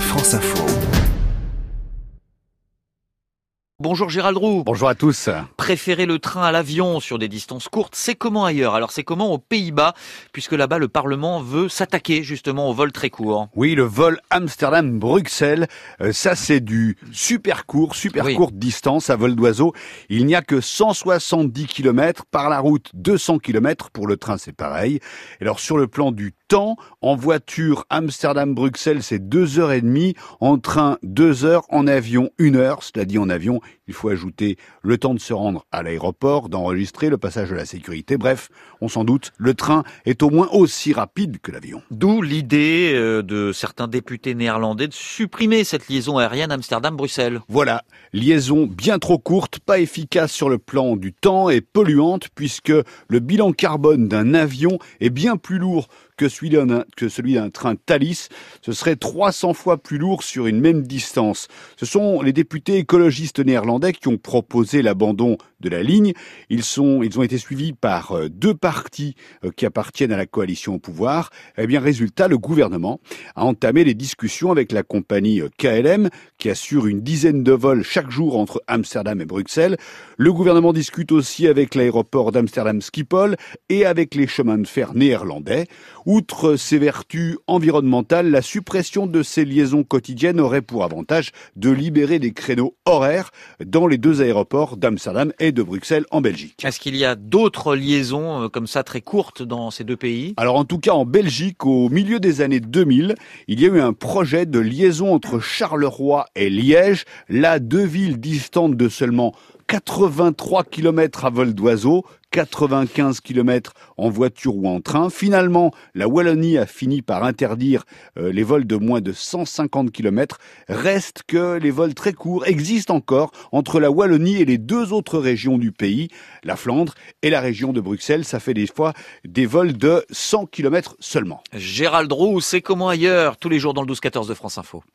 France Info. Bonjour Gérald Roux. Bonjour à tous. Préférer le train à l'avion sur des distances courtes, c'est comment ailleurs? Alors c'est comment aux Pays-Bas, puisque là-bas le Parlement veut s'attaquer justement au vol très court. Oui, le vol Amsterdam-Bruxelles, euh, ça c'est du super court, super Oui. courte distance à vol d'oiseau. Il n'y a que 170 km par la route, 200 km pour le train, c'est pareil. Alors sur le plan du temps, en voiture Amsterdam-Bruxelles, c'est deux heures et demie, en train deux heures, en avion une heure. Cela dit en avion, il faut ajouter le temps de se rendre à l'aéroport, d'enregistrer le passage de la sécurité. Bref, on s'en doute, le train est au moins aussi rapide que l'avion. D'où l'idée euh, de certains députés néerlandais de supprimer cette liaison aérienne Amsterdam-Bruxelles. Voilà, liaison bien trop courte, pas efficace sur le plan du temps et polluante puisque le bilan carbone d'un avion est bien plus lourd que celui d'un train Thalys. Ce serait 300 fois plus lourd sur une même distance. Ce sont les députés écologistes néerlandais qui ont proposé l'abandon de la ligne. Ils sont, ils ont été suivis par euh, deux partis euh, qui appartiennent à la coalition au pouvoir. Eh bien, résultat, le gouvernement a entamé les discussions avec la compagnie euh, KLM qui assure une dizaine de vols chaque jour entre Amsterdam et Bruxelles. Le gouvernement discute aussi avec l'aéroport d'Amsterdam Schiphol et avec les chemins de fer néerlandais. Outre ses vertus environnementales, la suppression de ces liaisons quotidiennes aurait pour avantage de libérer des créneaux horaires dans les deux aéroports d'Amsterdam et de Bruxelles en Belgique. Est-ce qu'il y a d'autres liaisons euh, comme ça très courtes dans ces deux pays? Alors en tout cas en Belgique, au milieu des années 2000, il y a eu un projet de liaison entre Charleroi et Liège, là deux villes distantes de seulement 83 km à vol d'oiseau, 95 km en voiture ou en train. Finalement, la Wallonie a fini par interdire euh, les vols de moins de 150 km. Reste que les vols très courts existent encore entre la Wallonie et les deux autres régions du pays, la Flandre et la région de Bruxelles. Ça fait des fois des vols de 100 km seulement. Gérald Roux, c'est comment ailleurs tous les jours dans le 12-14 de France Info?